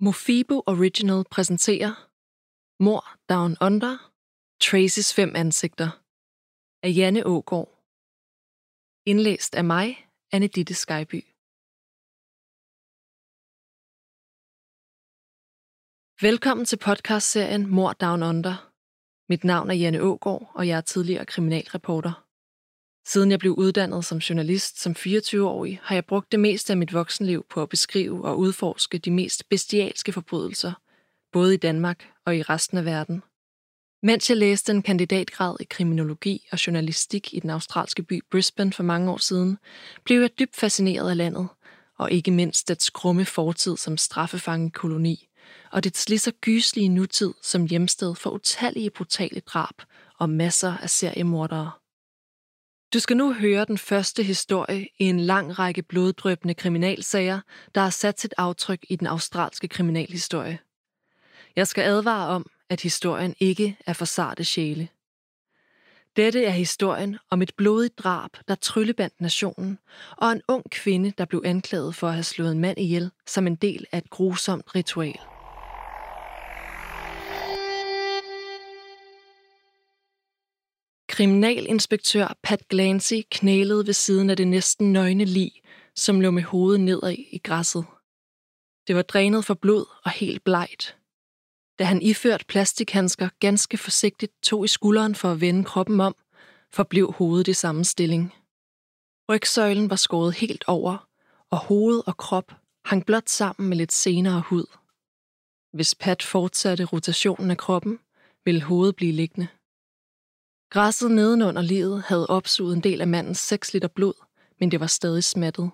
Mofibo Original præsenterer Mor Down Under, Traces fem ansigter af Janne Ågård. Indlæst af mig, Anne Ditte Skyby. Velkommen til podcastserien Mor Down Under. Mit navn er Janne Ågård, og jeg er tidligere kriminalreporter. Siden jeg blev uddannet som journalist som 24-årig, har jeg brugt det meste af mit voksenliv på at beskrive og udforske de mest bestialske forbrydelser, både i Danmark og i resten af verden. Mens jeg læste en kandidatgrad i kriminologi og journalistik i den australske by Brisbane for mange år siden, blev jeg dybt fascineret af landet, og ikke mindst dets skrumme fortid som straffefangekoloni, og dets lige så gyslige nutid som hjemsted for utallige brutale drab og masser af seriemordere. Du skal nu høre den første historie i en lang række bloddrøbende kriminalsager, der har sat sit aftryk i den australske kriminalhistorie. Jeg skal advare om, at historien ikke er for sarte sjæle. Dette er historien om et blodigt drab, der tryllebandt nationen, og en ung kvinde, der blev anklaget for at have slået en mand ihjel som en del af et grusomt ritual. Kriminalinspektør Pat Glancy knælede ved siden af det næsten nøgne lig, som lå med hovedet nedad i græsset. Det var drænet for blod og helt blegt. Da han iført plastikhandsker ganske forsigtigt tog i skulderen for at vende kroppen om, forblev hovedet i samme stilling. Rygsøjlen var skåret helt over, og hoved og krop hang blot sammen med lidt senere hud. Hvis Pat fortsatte rotationen af kroppen, ville hovedet blive liggende. Græsset nedenunder livet havde opsuget en del af mandens 6 liter blod, men det var stadig smattet.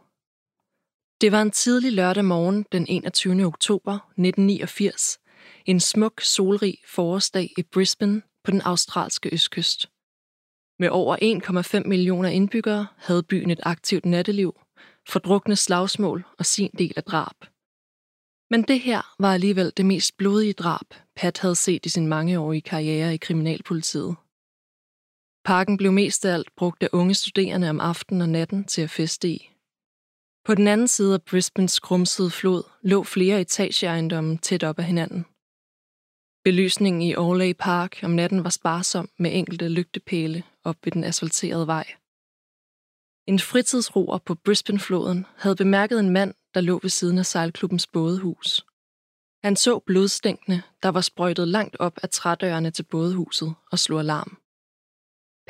Det var en tidlig lørdag morgen den 21. oktober 1989, en smuk, solrig forårsdag i Brisbane på den australske østkyst. Med over 1,5 millioner indbyggere havde byen et aktivt natteliv, fordrukne slagsmål og sin del af drab. Men det her var alligevel det mest blodige drab, Pat havde set i sin mangeårige karriere i kriminalpolitiet. Parken blev mest af alt brugt af unge studerende om aftenen og natten til at feste i. På den anden side af Brisbanes krumsede flod lå flere etageejendomme tæt op ad hinanden. Belysningen i Orley Park om natten var sparsom med enkelte lygtepæle op ved den asfalterede vej. En fritidsroer på Brisbane-floden havde bemærket en mand, der lå ved siden af sejlklubbens bådehus. Han så blodstænkene, der var sprøjtet langt op af trædørene til bådehuset og slog alarm.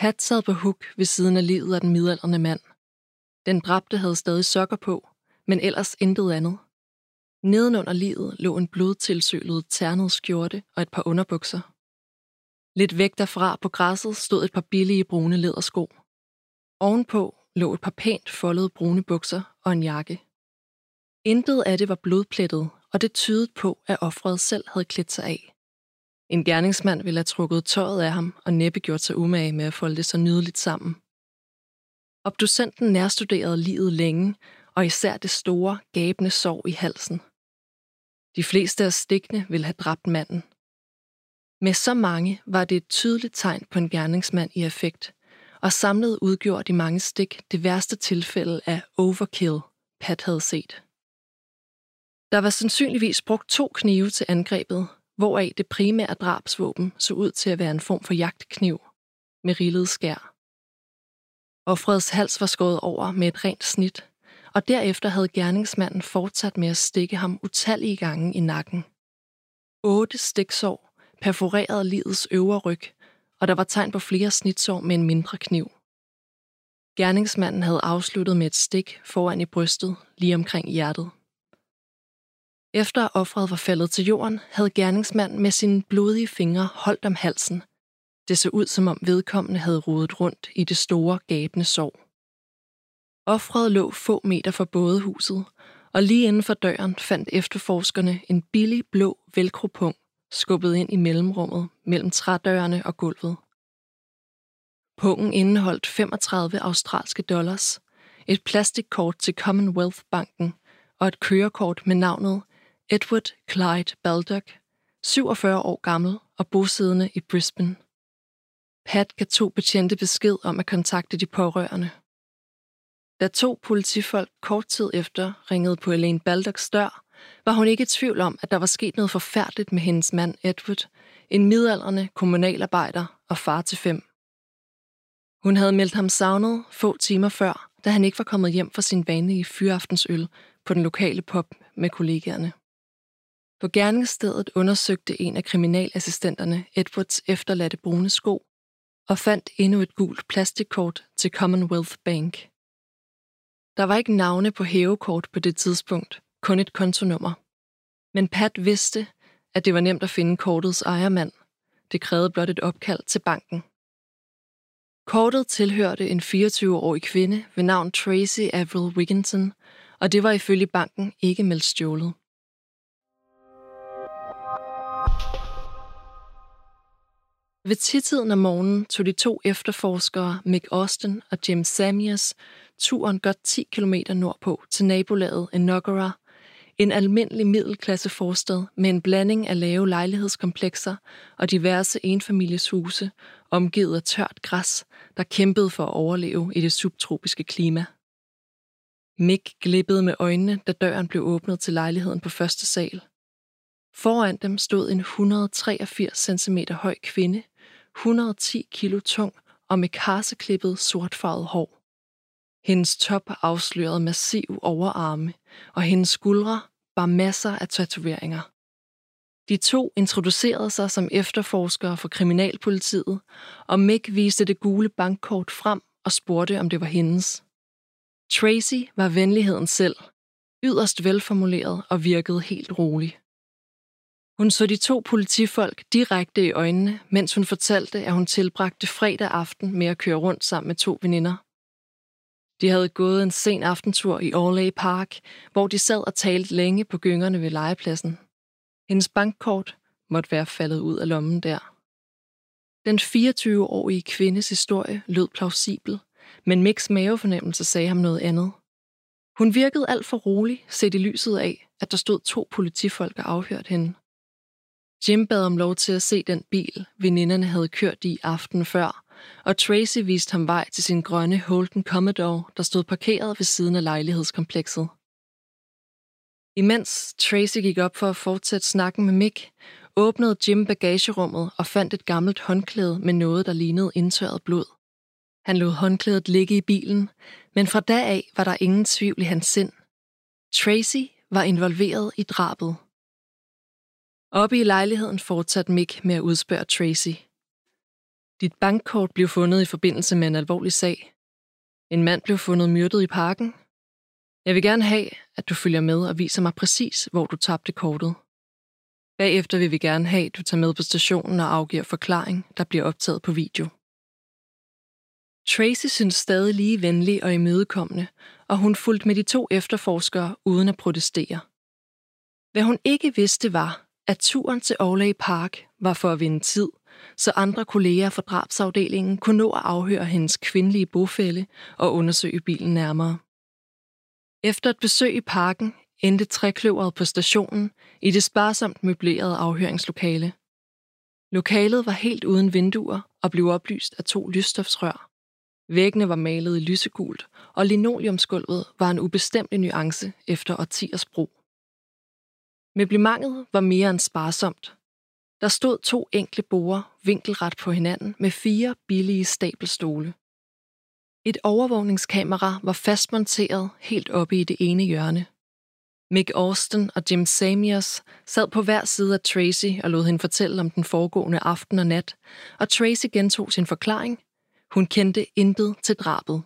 Pat sad på huk ved siden af livet af den midaldrende mand. Den dræbte havde stadig sokker på, men ellers intet andet. Nedenunder livet lå en blodtilsølet ternet skjorte og et par underbukser. Lidt væk derfra på græsset stod et par billige brune lædersko. Ovenpå lå et par pænt foldede brune bukser og en jakke. Intet af det var blodplettet, og det tydede på, at offret selv havde klædt sig af. En gerningsmand ville have trukket tøjet af ham og næppe gjort sig umage med at folde det så nydeligt sammen. Obducenten nærstuderede livet længe, og især det store, gabende sår i halsen. De fleste af stikkene ville have dræbt manden. Med så mange var det et tydeligt tegn på en gerningsmand i effekt, og samlet udgjorde de mange stik det værste tilfælde af overkill, Pat havde set. Der var sandsynligvis brugt to knive til angrebet, hvoraf det primære drabsvåben så ud til at være en form for jagtkniv med rillet skær. Offrets hals var skåret over med et rent snit, og derefter havde gerningsmanden fortsat med at stikke ham utallige gange i nakken. Otte stiksår perforerede livets øvre ryg, og der var tegn på flere snitsår med en mindre kniv. Gerningsmanden havde afsluttet med et stik foran i brystet, lige omkring hjertet. Efter offret var faldet til jorden, havde gerningsmanden med sine blodige fingre holdt om halsen. Det så ud, som om vedkommende havde rodet rundt i det store, gabende sår. Offret lå få meter fra bådehuset, og lige inden for døren fandt efterforskerne en billig blå velcropung skubbet ind i mellemrummet mellem trædørene og gulvet. Pungen indeholdt 35 australske dollars, et plastikkort til Commonwealth Banken og et kørekort med navnet Edward Clyde Baldock, 47 år gammel og bosiddende i Brisbane. Pat gav to betjente besked om at kontakte de pårørende. Da to politifolk kort tid efter ringede på Elaine Baldocks dør, var hun ikke i tvivl om, at der var sket noget forfærdeligt med hendes mand Edward, en midaldrende kommunalarbejder og far til fem. Hun havde meldt ham savnet få timer før, da han ikke var kommet hjem fra sin vanlige fyraftensøl på den lokale pub med kollegaerne. På gerningsstedet undersøgte en af kriminalassistenterne Edwards efterladte brune sko og fandt endnu et gult plastikkort til Commonwealth Bank. Der var ikke navne på hævekort på det tidspunkt, kun et kontonummer. Men Pat vidste, at det var nemt at finde kortets ejermand. Det krævede blot et opkald til banken. Kortet tilhørte en 24-årig kvinde ved navn Tracy Avril Wigginton, og det var ifølge banken ikke meldt stjålet. Ved tidtiden om morgenen tog de to efterforskere, Mick Austin og Jim Samias, turen godt 10 km nordpå til nabolaget Enoggera, en almindelig middelklasse forstad med en blanding af lave lejlighedskomplekser og diverse enfamilieshuse, omgivet af tørt græs, der kæmpede for at overleve i det subtropiske klima. Mick glippede med øjnene, da døren blev åbnet til lejligheden på første sal. Foran dem stod en 183 cm høj kvinde, 110 kilo tung og med karseklippet sortfarvet hår. Hendes top afslørede massiv overarme, og hendes skuldre var masser af tatoveringer. De to introducerede sig som efterforskere for kriminalpolitiet, og Mick viste det gule bankkort frem og spurgte, om det var hendes. Tracy var venligheden selv, yderst velformuleret og virkede helt rolig. Hun så de to politifolk direkte i øjnene, mens hun fortalte, at hun tilbragte fredag aften med at køre rundt sammen med to veninder. De havde gået en sen aftentur i Orley Park, hvor de sad og talte længe på gyngerne ved legepladsen. Hendes bankkort måtte være faldet ud af lommen der. Den 24-årige kvindes historie lød plausibel, men Micks mavefornemmelse sagde ham noget andet. Hun virkede alt for rolig, set i lyset af, at der stod to politifolk og afhørte hende. Jim bad om lov til at se den bil, veninderne havde kørt i aften før, og Tracy viste ham vej til sin grønne Holden Commodore, der stod parkeret ved siden af lejlighedskomplekset. Imens Tracy gik op for at fortsætte snakken med Mick, åbnede Jim bagagerummet og fandt et gammelt håndklæde med noget, der lignede indtørret blod. Han lod håndklædet ligge i bilen, men fra da af var der ingen tvivl i hans sind. Tracy var involveret i drabet. Oppe i lejligheden fortsatte Mick med at udspørge Tracy. Dit bankkort blev fundet i forbindelse med en alvorlig sag. En mand blev fundet myrdet i parken. Jeg vil gerne have, at du følger med og viser mig præcis, hvor du tabte kortet. Bagefter vil vi gerne have, at du tager med på stationen og afgiver forklaring, der bliver optaget på video. Tracy synes stadig lige venlig og imødekommende, og hun fulgte med de to efterforskere uden at protestere. Hvad hun ikke vidste var, at turen til Orley Park var for at vinde tid, så andre kolleger fra drabsafdelingen kunne nå at afhøre hendes kvindelige bofælle og undersøge bilen nærmere. Efter et besøg i parken endte trækløveret på stationen i det sparsomt møblerede afhøringslokale. Lokalet var helt uden vinduer og blev oplyst af to lysstofsrør. Væggene var malet i lysegult, og linoleumsgulvet var en ubestemmelig nuance efter årtiers brug. Møblementet var mere end sparsomt. Der stod to enkle borde vinkelret på hinanden med fire billige stabelstole. Et overvågningskamera var fastmonteret helt oppe i det ene hjørne. Mick Austin og Jim Samios sad på hver side af Tracy og lod hende fortælle om den foregående aften og nat, og Tracy gentog sin forklaring. Hun kendte intet til drabet.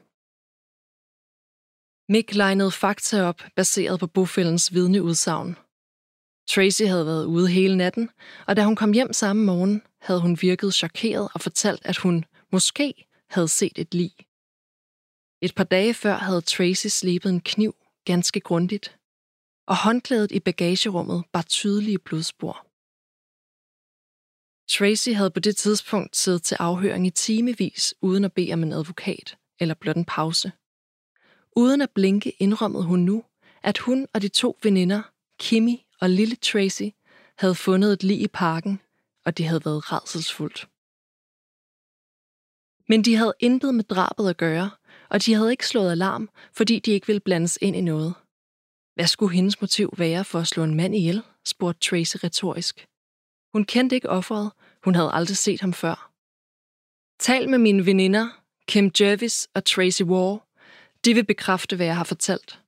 Mick legnede fakta op, baseret på bofældens vidneudsagn. Tracy havde været ude hele natten, og da hun kom hjem samme morgen, havde hun virket chokeret og fortalt, at hun måske havde set et lig. Et par dage før havde Tracy slebet en kniv ganske grundigt, og håndklædet i bagagerummet bar tydelige blodspor. Tracy havde på det tidspunkt siddet til afhøring i timevis uden at bede om en advokat eller blot en pause. Uden at blinke indrømmede hun nu, at hun og de to veninder, Kimmy og lille Tracy havde fundet et lig i parken, og det havde været redselsfuldt. Men de havde intet med drabet at gøre, og de havde ikke slået alarm, fordi de ikke ville blandes ind i noget. Hvad skulle hendes motiv være for at slå en mand ihjel? spurgte Tracy retorisk. Hun kendte ikke offeret. Hun havde aldrig set ham før. Tal med mine veninder, Kim Jervis og Tracy War. De vil bekræfte, hvad jeg har fortalt.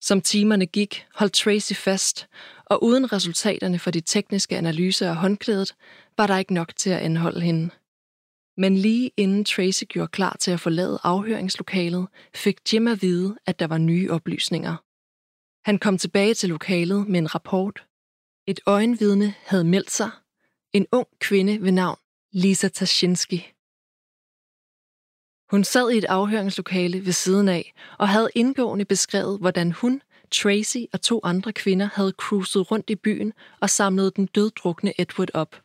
Som timerne gik, holdt Tracy fast, og uden resultaterne for de tekniske analyser af håndklædet, var der ikke nok til at anholde hende. Men lige inden Tracy gjorde klar til at forlade afhøringslokalet, fik Jim at vide, at der var nye oplysninger. Han kom tilbage til lokalet med en rapport. Et øjenvidne havde meldt sig. En ung kvinde ved navn Lisa Tashinsky. Hun sad i et afhøringslokale ved siden af og havde indgående beskrevet, hvordan hun, Tracy og to andre kvinder havde cruiset rundt i byen og samlet den døddrukne Edward op.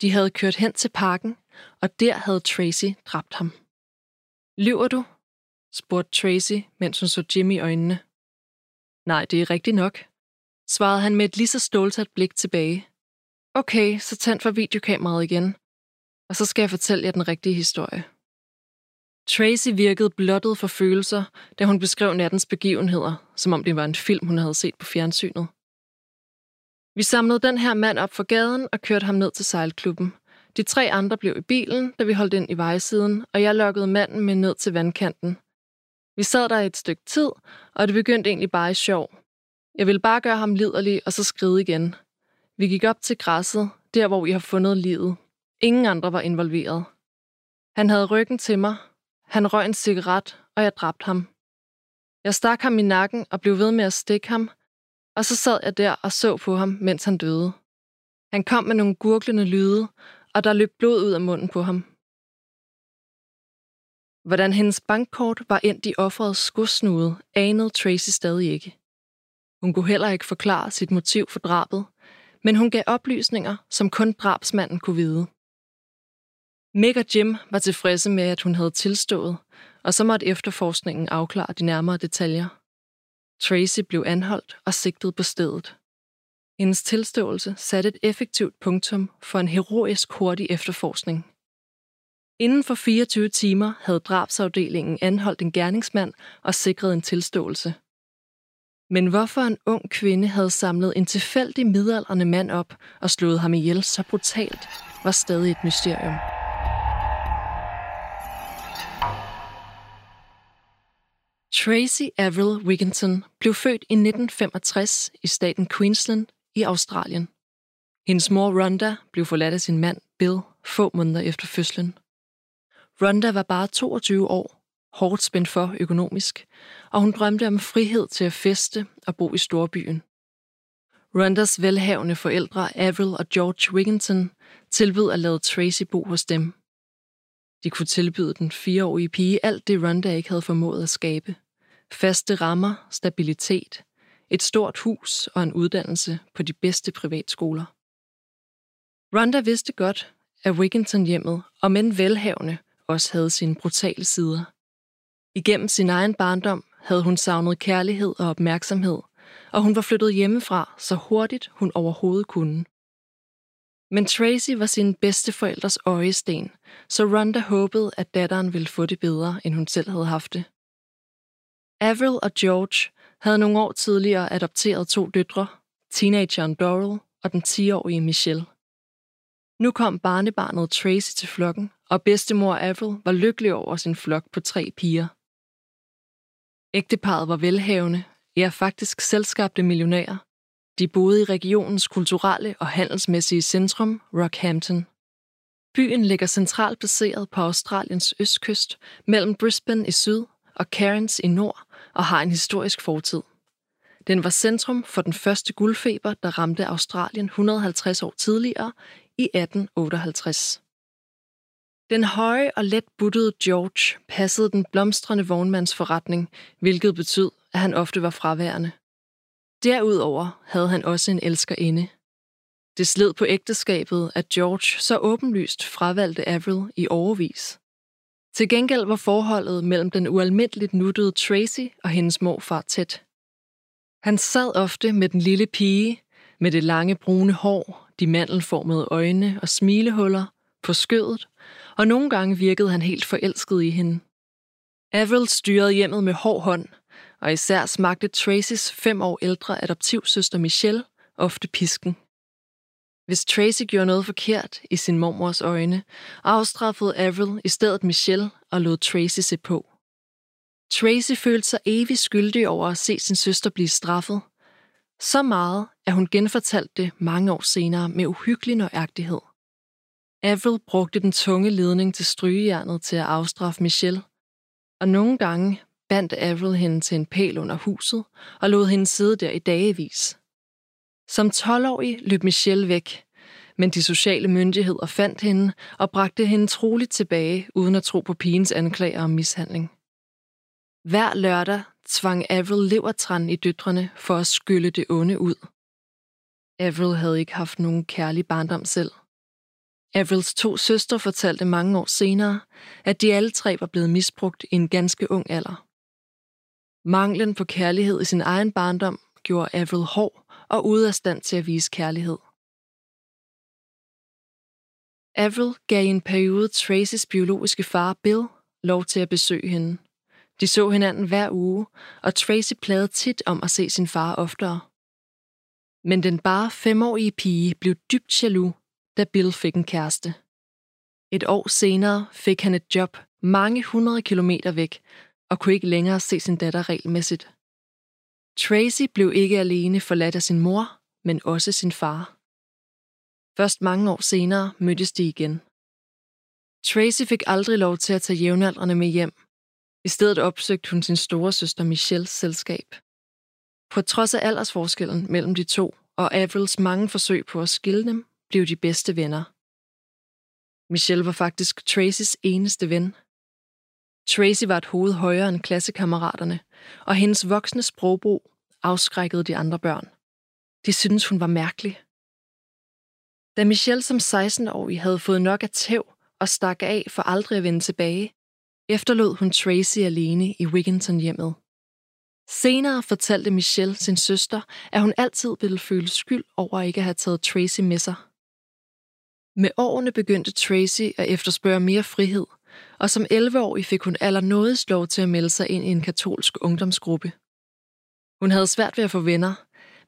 De havde kørt hen til parken, og der havde Tracy dræbt ham. Lyver du? spurgte Tracy, mens hun så Jimmy i øjnene. Nej, det er rigtigt nok, svarede han med et lige så stålsat blik tilbage. Okay, så tænd for videokameraet igen, og så skal jeg fortælle jer den rigtige historie. Tracy virkede blottet for følelser, da hun beskrev nattens begivenheder, som om det var en film, hun havde set på fjernsynet. Vi samlede den her mand op for gaden og kørte ham ned til sejlklubben. De tre andre blev i bilen, da vi holdt ind i vejsiden, og jeg lukkede manden med ned til vandkanten. Vi sad der et stykke tid, og det begyndte egentlig bare i sjov. Jeg ville bare gøre ham liderlig og så skride igen. Vi gik op til græsset, der hvor vi har fundet livet. Ingen andre var involveret. Han havde ryggen til mig. Han røg en cigaret, og jeg dræbte ham. Jeg stak ham i nakken og blev ved med at stikke ham, og så sad jeg der og så på ham, mens han døde. Han kom med nogle gurglende lyde, og der løb blod ud af munden på ham. Hvordan hendes bankkort var endt i offerets skudsnude, anede Tracy stadig ikke. Hun kunne heller ikke forklare sit motiv for drabet, men hun gav oplysninger, som kun drabsmanden kunne vide. Meg og Jim var tilfredse med, at hun havde tilstået, og så måtte efterforskningen afklare de nærmere detaljer. Tracy blev anholdt og sigtet på stedet. Hendes tilståelse satte et effektivt punktum for en heroisk hurtig efterforskning. Inden for 24 timer havde drabsafdelingen anholdt en gerningsmand og sikret en tilståelse. Men hvorfor en ung kvinde havde samlet en tilfældig midaldrende mand op og slået ham ihjel så brutalt, var stadig et mysterium. Tracy Avril Wigginton blev født i 1965 i staten Queensland i Australien. Hendes mor Rhonda blev forladt af sin mand Bill få måneder efter fødslen. Rhonda var bare 22 år, hårdt spændt for økonomisk, og hun drømte om frihed til at feste og bo i storbyen. Rondas velhavende forældre Avril og George Wigginton tilbød at lade Tracy bo hos dem. De kunne tilbyde den fireårige pige alt det, Ronda ikke havde formået at skabe. Faste rammer, stabilitet, et stort hus og en uddannelse på de bedste privatskoler. Ronda vidste godt, at Wigginton-hjemmet, og end velhavende, også havde sine brutale sider. Igennem sin egen barndom havde hun savnet kærlighed og opmærksomhed, og hun var flyttet hjemmefra så hurtigt hun overhovedet kunne. Men Tracy var sin bedsteforældres øjesten, så Rhonda håbede, at datteren ville få det bedre, end hun selv havde haft det. Avril og George havde nogle år tidligere adopteret to døtre, teenageren Doral og den 10-årige Michelle. Nu kom barnebarnet Tracy til flokken, og bedstemor Avril var lykkelig over sin flok på tre piger. Ægteparet var velhavende, ja faktisk selskabte millionærer. De boede i regionens kulturelle og handelsmæssige centrum, Rockhampton. Byen ligger centralt placeret på Australiens østkyst, mellem Brisbane i syd og Cairns i nord, og har en historisk fortid. Den var centrum for den første guldfeber, der ramte Australien 150 år tidligere i 1858. Den høje og let buttede George passede den blomstrende vognmandsforretning, hvilket betød, at han ofte var fraværende. Derudover havde han også en elskerinde. Det sled på ægteskabet, at George så åbenlyst fravalgte Avril i overvis. Til gengæld var forholdet mellem den ualmindeligt nuttede Tracy og hendes morfar tæt. Han sad ofte med den lille pige, med det lange brune hår, de mandelformede øjne og smilehuller, på skødet, og nogle gange virkede han helt forelsket i hende. Avril styrede hjemmet med hård hånd, og især smagte Tracys fem år ældre adoptivsøster Michelle ofte pisken. Hvis Tracy gjorde noget forkert i sin mormors øjne, afstraffede Avril i stedet Michelle og lod Tracy se på. Tracy følte sig evig skyldig over at se sin søster blive straffet. Så meget, at hun genfortalte det mange år senere med uhyggelig nøjagtighed. Avril brugte den tunge ledning til strygejernet til at afstraffe Michelle, og nogle gange bandt Avril hende til en pæl under huset og lod hende sidde der i dagevis. Som 12-årig løb Michelle væk, men de sociale myndigheder fandt hende og bragte hende troligt tilbage, uden at tro på pigens anklager om mishandling. Hver lørdag tvang Avril levertran i døtrene for at skylle det onde ud. Avril havde ikke haft nogen kærlig barndom selv. Avrils to søstre fortalte mange år senere, at de alle tre var blevet misbrugt i en ganske ung alder. Manglen på kærlighed i sin egen barndom gjorde Avril hård og ude af stand til at vise kærlighed. Avril gav i en periode Tracys biologiske far Bill lov til at besøge hende. De så hinanden hver uge, og Tracy plagede tit om at se sin far oftere. Men den bare femårige pige blev dybt jaloux, da Bill fik en kæreste. Et år senere fik han et job mange hundrede kilometer væk, og kunne ikke længere se sin datter regelmæssigt. Tracy blev ikke alene forladt af sin mor, men også sin far. Først mange år senere mødtes de igen. Tracy fik aldrig lov til at tage jævnaldrende med hjem. I stedet opsøgte hun sin store søster Michelles selskab. På trods af aldersforskellen mellem de to og Avrils mange forsøg på at skille dem, blev de bedste venner. Michelle var faktisk Tracys eneste ven. Tracy var et hoved højere end klassekammeraterne, og hendes voksne sprogbrug afskrækkede de andre børn. De syntes, hun var mærkelig. Da Michelle som 16-årig havde fået nok af tæv og stak af for aldrig at vende tilbage, efterlod hun Tracy alene i Wigginton-hjemmet. Senere fortalte Michelle sin søster, at hun altid ville føle skyld over ikke at have taget Tracy med sig. Med årene begyndte Tracy at efterspørge mere frihed, og som 11-årig fik hun allernådigst lov til at melde sig ind i en katolsk ungdomsgruppe. Hun havde svært ved at få venner,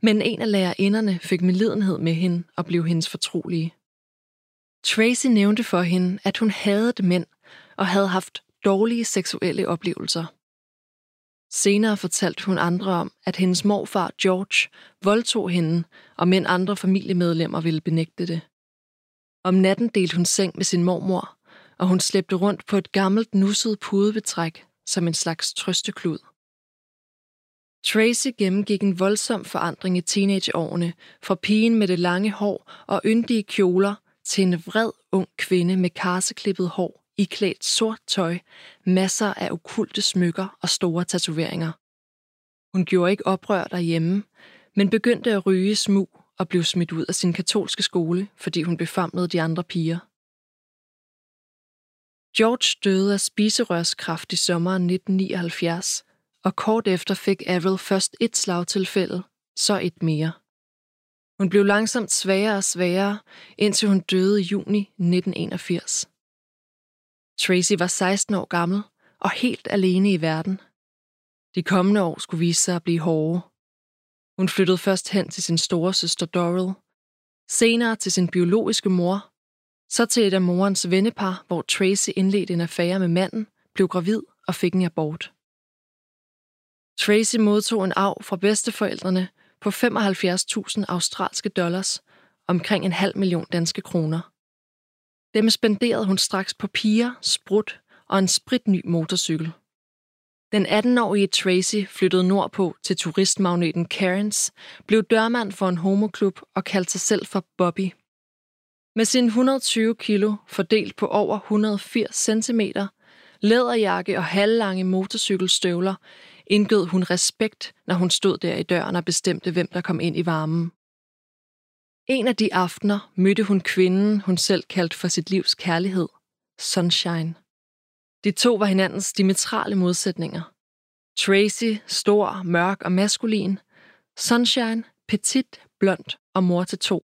men en af lærerinderne fik medlidenhed med hende og blev hendes fortrolige. Tracy nævnte for hende, at hun havde mænd og havde haft dårlige seksuelle oplevelser. Senere fortalte hun andre om, at hendes morfar George voldtog hende, og mænd andre familiemedlemmer ville benægte det. Om natten delte hun seng med sin mormor, og hun slæbte rundt på et gammelt nusset pudebetræk som en slags trøsteklud. Tracy gennemgik en voldsom forandring i teenageårene, fra pigen med det lange hår og yndige kjoler til en vred ung kvinde med karseklippet hår, iklædt sort tøj, masser af okulte smykker og store tatoveringer. Hun gjorde ikke oprør derhjemme, men begyndte at ryge smug og blev smidt ud af sin katolske skole, fordi hun befamlede de andre piger. George døde af spiserørskræft i sommeren 1979, og kort efter fik Avril først et slagtilfælde, så et mere. Hun blev langsomt svagere og svagere, indtil hun døde i juni 1981. Tracy var 16 år gammel og helt alene i verden. De kommende år skulle vise sig at blive hårde. Hun flyttede først hen til sin store søster Doral, senere til sin biologiske mor, så til et af morens vennepar, hvor Tracy indledte en affære med manden, blev gravid og fik en abort. Tracy modtog en arv fra bedsteforældrene på 75.000 australske dollars, omkring en halv million danske kroner. Dem spenderede hun straks på piger, sprut og en spritny motorcykel. Den 18-årige Tracy flyttede nordpå til turistmagneten Karens, blev dørmand for en homoklub og kaldte sig selv for Bobby. Med sine 120 kilo fordelt på over 180 cm, læderjakke og halvlange motorcykelstøvler, indgød hun respekt, når hun stod der i døren og bestemte, hvem der kom ind i varmen. En af de aftener mødte hun kvinden, hun selv kaldte for sit livs kærlighed, Sunshine. De to var hinandens diametrale modsætninger. Tracy, stor, mørk og maskulin. Sunshine, petit, blond og mor til to.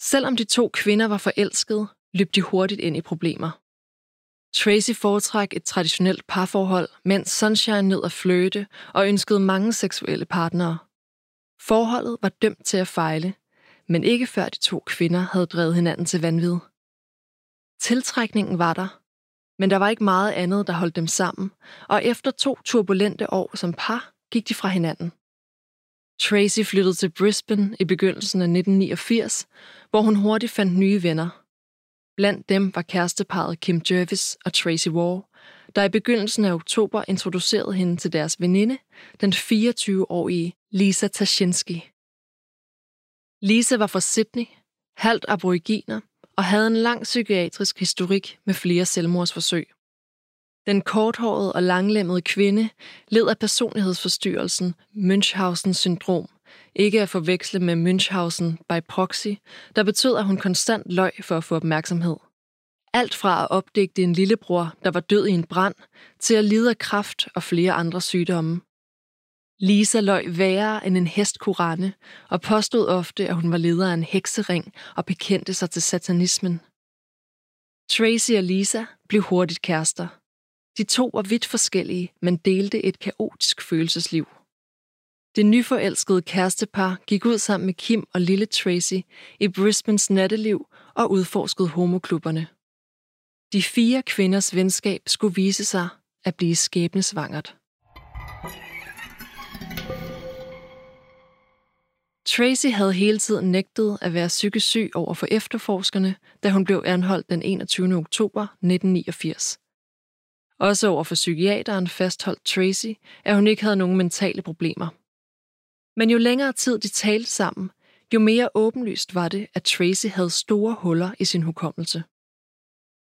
Selvom de to kvinder var forelskede, løb de hurtigt ind i problemer. Tracy foretræk et traditionelt parforhold, mens Sunshine nød at fløte og ønskede mange seksuelle partnere. Forholdet var dømt til at fejle, men ikke før de to kvinder havde drevet hinanden til vanvid. Tiltrækningen var der, men der var ikke meget andet, der holdt dem sammen, og efter to turbulente år som par gik de fra hinanden. Tracy flyttede til Brisbane i begyndelsen af 1989, hvor hun hurtigt fandt nye venner. Blandt dem var kæresteparet Kim Jervis og Tracy Waugh, der i begyndelsen af oktober introducerede hende til deres veninde, den 24-årige Lisa Tashinsky. Lisa var fra Sydney, halvt aboriginer og havde en lang psykiatrisk historik med flere selvmordsforsøg. Den korthårede og langlemmede kvinde led af personlighedsforstyrrelsen Münchhausens syndrom, ikke at forveksle med Münchhausen by proxy, der betød, at hun konstant løg for at få opmærksomhed. Alt fra at opdægte en lillebror, der var død i en brand, til at lide af kræft og flere andre sygdomme. Lisa løg værre end en hest og påstod ofte, at hun var leder af en heksering og bekendte sig til satanismen. Tracy og Lisa blev hurtigt kærester. De to var vidt forskellige, men delte et kaotisk følelsesliv. Det nyforelskede kærestepar gik ud sammen med Kim og lille Tracy i Brisbanes natteliv og udforskede homoklubberne. De fire kvinders venskab skulle vise sig at blive skæbnesvangert. Tracy havde hele tiden nægtet at være psykisk syg over for efterforskerne, da hun blev anholdt den 21. oktober 1989. Også over for psykiateren fastholdt Tracy, at hun ikke havde nogen mentale problemer. Men jo længere tid de talte sammen, jo mere åbenlyst var det, at Tracy havde store huller i sin hukommelse.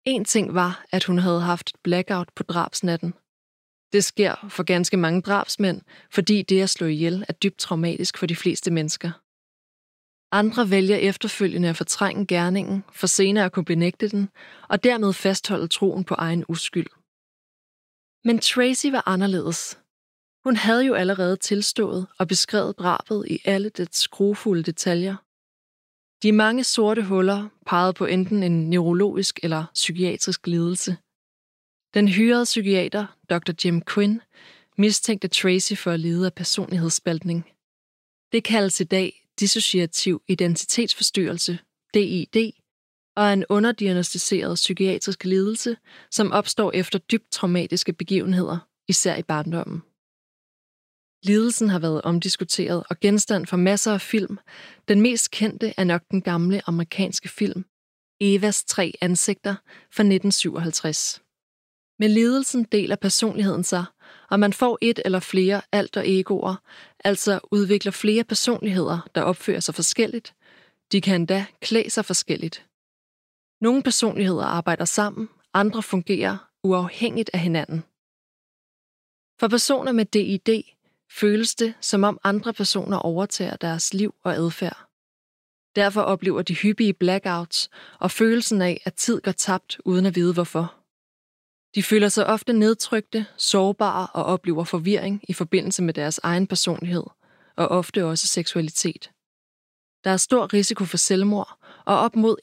En ting var, at hun havde haft et blackout på drabsnatten. Det sker for ganske mange drabsmænd, fordi det at slå ihjel er dybt traumatisk for de fleste mennesker. Andre vælger efterfølgende at fortrænge gerningen, for senere at kunne benægte den, og dermed fastholde troen på egen uskyld. Men Tracy var anderledes. Hun havde jo allerede tilstået og beskrevet drabet i alle dets skruefulde detaljer. De mange sorte huller pegede på enten en neurologisk eller psykiatrisk lidelse. Den hyrede psykiater, Dr. Jim Quinn, mistænkte Tracy for at lide af personlighedsspaltning. Det kaldes i dag dissociativ identitetsforstyrrelse, DID, og er en underdiagnostiseret psykiatrisk lidelse, som opstår efter dybt traumatiske begivenheder, især i barndommen. Lidelsen har været omdiskuteret og genstand for masser af film. Den mest kendte er nok den gamle amerikanske film Evas tre ansigter fra 1957. Med lidelsen deler personligheden sig, og man får et eller flere alter egoer, altså udvikler flere personligheder, der opfører sig forskelligt. De kan endda klæde sig forskelligt. Nogle personligheder arbejder sammen, andre fungerer uafhængigt af hinanden. For personer med DID føles det, som om andre personer overtager deres liv og adfærd. Derfor oplever de hyppige blackouts og følelsen af, at tid går tabt uden at vide hvorfor. De føler sig ofte nedtrykte, sårbare og oplever forvirring i forbindelse med deres egen personlighed, og ofte også seksualitet. Der er stor risiko for selvmord, og op mod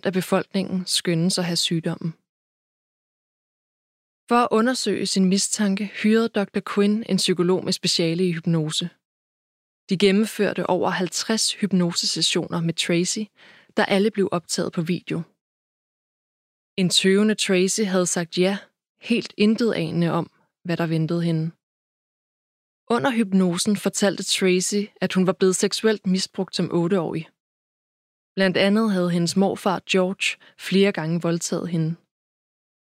1% af befolkningen skyndes at have sygdommen. For at undersøge sin mistanke hyrede Dr. Quinn en psykolog med speciale i hypnose. De gennemførte over 50 hypnosesessioner med Tracy, der alle blev optaget på video. En tøvende Tracy havde sagt ja, helt intet anende om, hvad der ventede hende. Under hypnosen fortalte Tracy, at hun var blevet seksuelt misbrugt som otteårig. Blandt andet havde hendes morfar George flere gange voldtaget hende.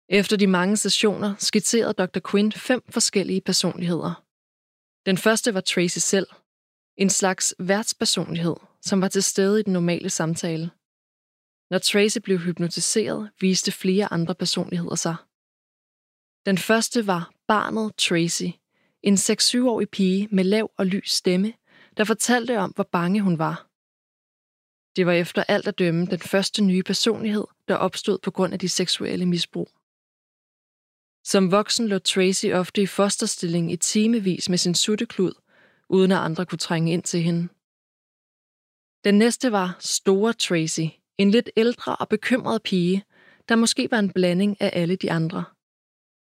Efter de mange sessioner skitserede Dr. Quinn fem forskellige personligheder. Den første var Tracy selv, en slags værtspersonlighed, som var til stede i den normale samtale. Når Tracy blev hypnotiseret, viste flere andre personligheder sig. Den første var barnet Tracy, en 6-7-årig pige med lav og lys stemme, der fortalte om, hvor bange hun var. Det var efter alt at dømme den første nye personlighed, der opstod på grund af de seksuelle misbrug. Som voksen lå Tracy ofte i fosterstilling i timevis med sin sutteklud, uden at andre kunne trænge ind til hende. Den næste var Store Tracy, en lidt ældre og bekymret pige, der måske var en blanding af alle de andre –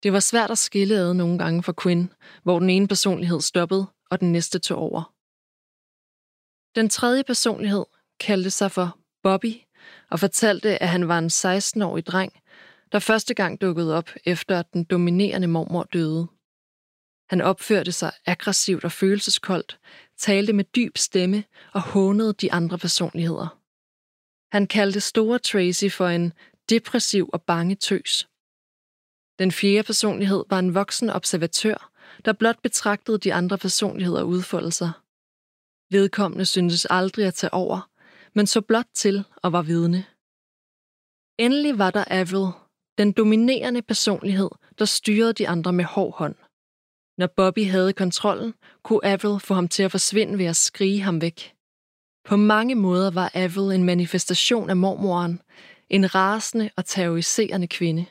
det var svært at skille ad nogle gange for Quinn, hvor den ene personlighed stoppede, og den næste tog over. Den tredje personlighed kaldte sig for Bobby og fortalte, at han var en 16-årig dreng, der første gang dukkede op efter at den dominerende mormor døde. Han opførte sig aggressivt og følelseskoldt, talte med dyb stemme og hånede de andre personligheder. Han kaldte store Tracy for en depressiv og bange tøs. Den fjerde personlighed var en voksen observatør, der blot betragtede de andre personligheder udfolde sig. Vedkommende syntes aldrig at tage over, men så blot til og var vidne. Endelig var der Avril, den dominerende personlighed, der styrede de andre med hård hånd. Når Bobby havde kontrollen, kunne Avril få ham til at forsvinde ved at skrige ham væk. På mange måder var Avril en manifestation af mormoren, en rasende og terroriserende kvinde.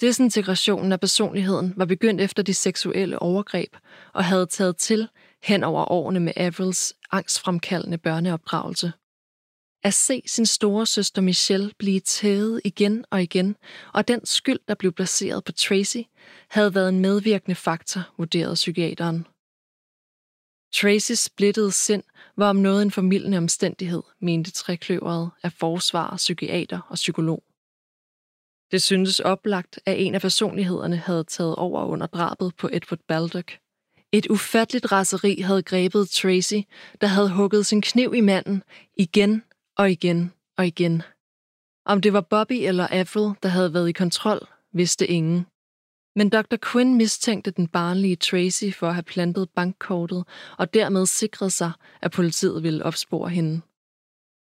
Desintegrationen af personligheden var begyndt efter de seksuelle overgreb og havde taget til hen over årene med Avrils angstfremkaldende børneopdragelse. At se sin store søster Michelle blive tævet igen og igen, og den skyld, der blev placeret på Tracy, havde været en medvirkende faktor, vurderede psykiateren. Tracys splittede sind var om noget en formidlende omstændighed, mente trekløveret af forsvar, psykiater og psykolog. Det syntes oplagt, at en af personlighederne havde taget over under drabet på Edward Baldock. Et ufatteligt raseri havde grebet Tracy, der havde hugget sin kniv i manden igen og igen og igen. Om det var Bobby eller Avril, der havde været i kontrol, vidste ingen. Men Dr. Quinn mistænkte den barnlige Tracy for at have plantet bankkortet og dermed sikret sig, at politiet ville opspore hende.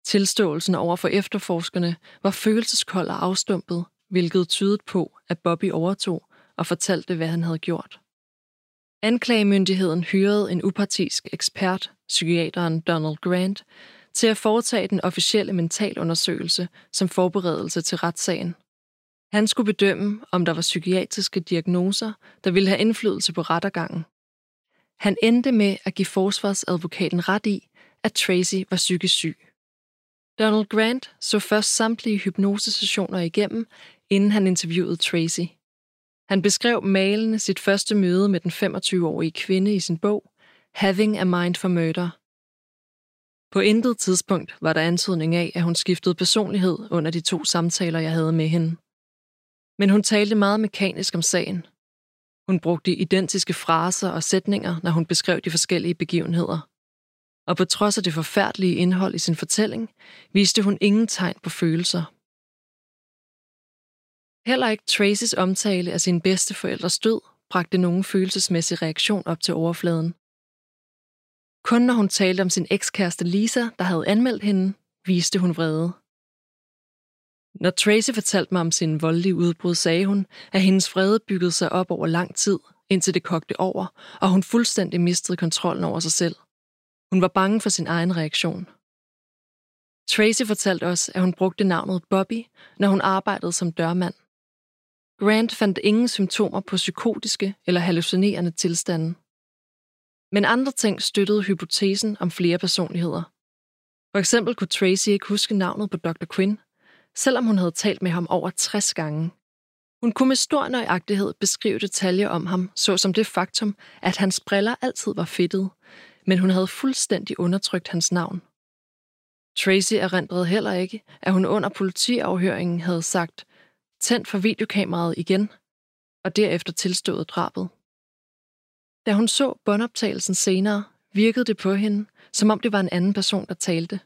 Tilståelsen over for efterforskerne var følelseskold og afstumpet, hvilket tydede på, at Bobby overtog og fortalte, hvad han havde gjort. Anklagemyndigheden hyrede en upartisk ekspert, psykiateren Donald Grant, til at foretage den officielle mentalundersøgelse som forberedelse til retssagen. Han skulle bedømme, om der var psykiatriske diagnoser, der ville have indflydelse på rettergangen. Han endte med at give forsvarsadvokaten ret i, at Tracy var psykisk syg. Donald Grant så først samtlige hypnosesessioner igennem, inden han interviewede Tracy. Han beskrev malende sit første møde med den 25-årige kvinde i sin bog, Having a Mind for Murder. På intet tidspunkt var der antydning af, at hun skiftede personlighed under de to samtaler, jeg havde med hende. Men hun talte meget mekanisk om sagen. Hun brugte identiske fraser og sætninger, når hun beskrev de forskellige begivenheder. Og på trods af det forfærdelige indhold i sin fortælling, viste hun ingen tegn på følelser. Heller ikke Tracys omtale af sin bedste forældres død bragte nogen følelsesmæssig reaktion op til overfladen. Kun når hun talte om sin ekskæreste Lisa, der havde anmeldt hende, viste hun vrede. Når Tracy fortalte mig om sin voldelige udbrud, sagde hun, at hendes vrede byggede sig op over lang tid, indtil det kogte over, og hun fuldstændig mistede kontrollen over sig selv. Hun var bange for sin egen reaktion. Tracy fortalte os, at hun brugte navnet Bobby, når hun arbejdede som dørmand. Grant fandt ingen symptomer på psykotiske eller hallucinerende tilstande. Men andre ting støttede hypotesen om flere personligheder. For eksempel kunne Tracy ikke huske navnet på Dr. Quinn, selvom hun havde talt med ham over 60 gange. Hun kunne med stor nøjagtighed beskrive detaljer om ham, såsom det faktum, at hans briller altid var fedtet, men hun havde fuldstændig undertrykt hans navn. Tracy erindrede heller ikke, at hun under politiafhøringen havde sagt, tændt for videokameraet igen, og derefter tilstået drabet. Da hun så båndoptagelsen senere, virkede det på hende, som om det var en anden person, der talte.